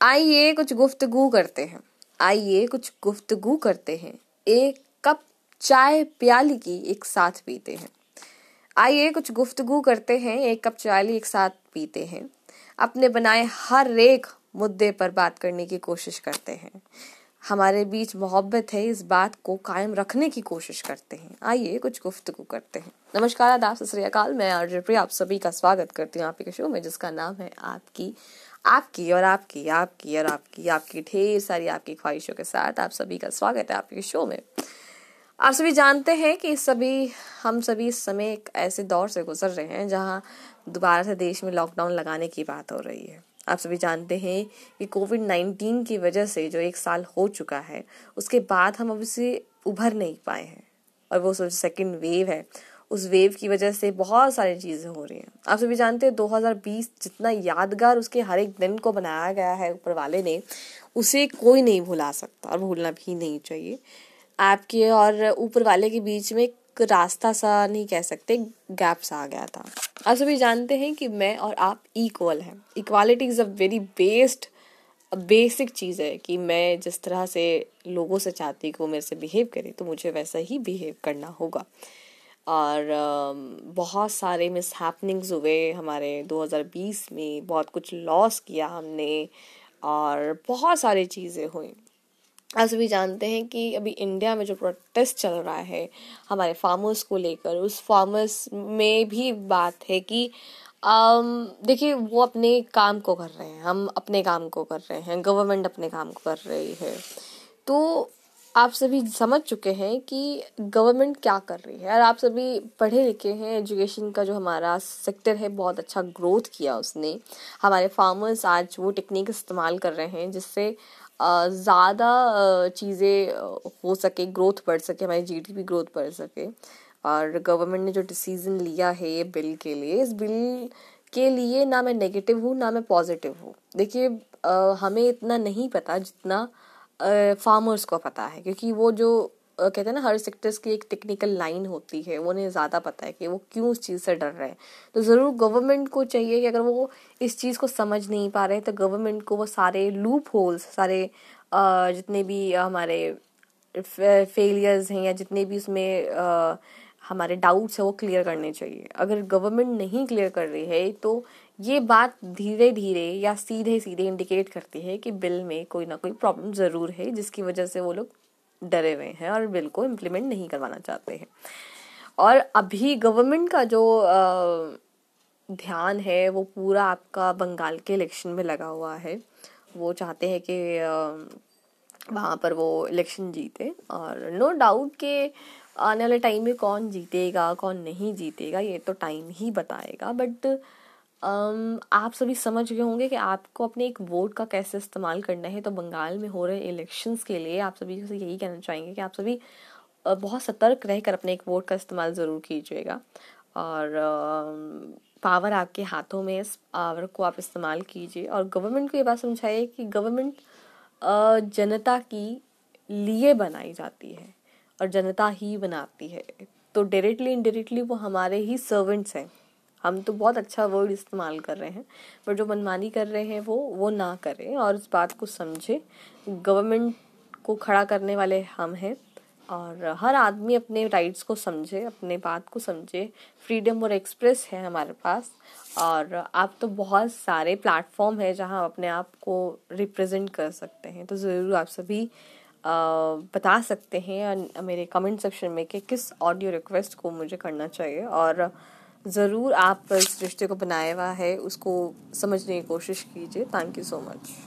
आइए कुछ गुफ्तगु करते हैं। आइए कुछ गुफ्तगु करते हैं। एक कप चाय प्याली की एक साथ पीते हैं। आइए कुछ गुफ्तगु करते हैं। एक कप चाय एक साथ पीते हैं। अपने बनाए हर एक मुद्दे पर बात करने की कोशिश करते हैं। हमारे बीच मोहब्बत है, इस बात को कायम रखने की कोशिश करते हैं। आइए कुछ गुफ्तगू करते हैं। नमस्कार, आदाब, सत मैं आर्जर प्रिया, आप सभी का स्वागत करती हूँ आपके शो में, जिसका नाम है आपकी आपकी और आपकी आपकी और आपकी आपकी ढेर सारी आपकी ख्वाहिशों के साथ आप सभी का स्वागत है आपके शो में। आप सभी जानते हैं कि सभी, हम सभी इस समय एक ऐसे दौर से गुजर रहे हैं जहाँ दोबारा से देश में लॉकडाउन लगाने की बात हो रही है। आप सभी जानते हैं कि कोविड नाइन्टीन की वजह से जो एक साल हो चुका है, उसके बाद हम अब से उभर नहीं पाए हैं और वो सेकेंड वेव है। उस वेव की वजह से बहुत सारी चीज़ें हो रही हैं। आप सभी जानते हैं 2020 जितना यादगार उसके हर एक दिन को बनाया गया है ऊपर वाले ने, उसे कोई नहीं भुला सकता और भूलना भी नहीं चाहिए। आपके और ऊपर वाले के बीच में एक रास्ता सा नहीं कह सकते, गैप सा आ गया था। आप सभी जानते हैं कि मैं और आप इक्वल हैं। Equality is a very based basic चीज़ है कि मैं जिस तरह से लोगों से चाहती हूँ मेरे से बिहेव करे तो मुझे वैसा ही बिहेव करना होगा। और बहुत सारे मिस हैपनिंग्स हुए हमारे 2020 में। बहुत कुछ लॉस किया हमने और बहुत सारी चीज़ें हुई। आप सभी जानते हैं कि अभी इंडिया में जो प्रोटेस्ट चल रहा है, हमारे फार्मर्स को लेकर, उस फार्मर्स में भी बात है कि देखिए वो अपने काम को कर रहे हैं। हम अपने काम को कर रहे हैं। गवर्नमेंट अपने काम को कर रही है। तो आप सभी समझ चुके हैं कि गवर्नमेंट क्या कर रही है और आप सभी पढ़े लिखे हैं एजुकेशन का जो हमारा सेक्टर है, बहुत अच्छा ग्रोथ किया उसने। हमारे फार्मर्स आज वो टेक्निक इस्तेमाल कर रहे हैं जिससे ज़्यादा चीज़ें हो सके ग्रोथ बढ़ सके, हमारी जीडीपी ग्रोथ बढ़ सके। और गवर्नमेंट ने जो डिसीज़न लिया है ये बिल के लिए, इस बिल के लिए ना मैं नेगेटिव हूँ, ना मैं पॉजिटिव हूँ। देखिए हमें इतना नहीं पता जितना फार्मर्स को पता है, क्योंकि वो जो कहते हैं ना, हर सेक्टर्स की एक टेक्निकल लाइन होती है उन्हें ज़्यादा पता है कि वो क्यों उस चीज़ से डर रहे हैं। तो ज़रूर गवर्नमेंट को चाहिए कि अगर वो इस चीज़ को समझ नहीं पा रहे तो गवर्नमेंट को वो सारे लूप होल्स सारे जितने भी हमारे फेलियर्स हैं या जितने भी उसमें हमारे डाउट्स है, वो क्लियर करने चाहिए। अगर गवर्नमेंट नहीं क्लियर कर रही है तो ये बात धीरे धीरे या सीधे सीधे इंडिकेट करती है कि बिल में कोई ना कोई प्रॉब्लम ज़रूर है, जिसकी वजह से वो लोग डरे हुए हैं और बिल को इम्प्लीमेंट नहीं करवाना चाहते हैं। और अभी गवर्नमेंट का जो ध्यान है, वो पूरा आपका बंगाल के इलेक्शन में लगा हुआ है। वो चाहते हैं कि वहाँ पर वो इलेक्शन जीते और नो डाउट के आने वाले टाइम में कौन जीतेगा, कौन नहीं जीतेगा, ये तो टाइम ही बताएगा। बट आप सभी समझ गए होंगे कि आपको अपने एक वोट का कैसे इस्तेमाल करना है। तो बंगाल में हो रहे इलेक्शंस के लिए आप सभी से यही कहना चाहेंगे कि आप सभी बहुत सतर्क रहकर अपने एक वोट का इस्तेमाल ज़रूर कीजिएगा। और पावर आपके हाथों में इस पावर को आप इस्तेमाल कीजिए। और गवर्नमेंट को ये बात समझाइए कि गवर्नमेंट जनता की लिए बनाई जाती है और जनता ही बनाती है। तो डायरेक्टली इनडायरेक्टली वो हमारे ही सर्वेंट्स हैं। हम तो बहुत अच्छा वर्ड इस्तेमाल कर रहे हैं, पर जो मनमानी कर रहे हैं वो वो ना करें और इस बात को समझें। गवर्नमेंट को खड़ा करने वाले हम हैं। और हर आदमी अपने राइट्स को समझे, अपने बात को समझे। फ्रीडम और एक्सप्रेस है हमारे पास। और आप तो बहुत सारे प्लेटफॉर्म है जहाँ अपने आप को रिप्रेजेंट कर सकते हैं। तो ज़रूर आप सभी बता सकते हैं मेरे कमेंट सेक्शन में कि किस ऑडियो रिक्वेस्ट को मुझे करना चाहिए। और ज़रूर आप इस रिश्ते को बनाया हुआ है, उसको समझने की कोशिश कीजिए। Thank you so much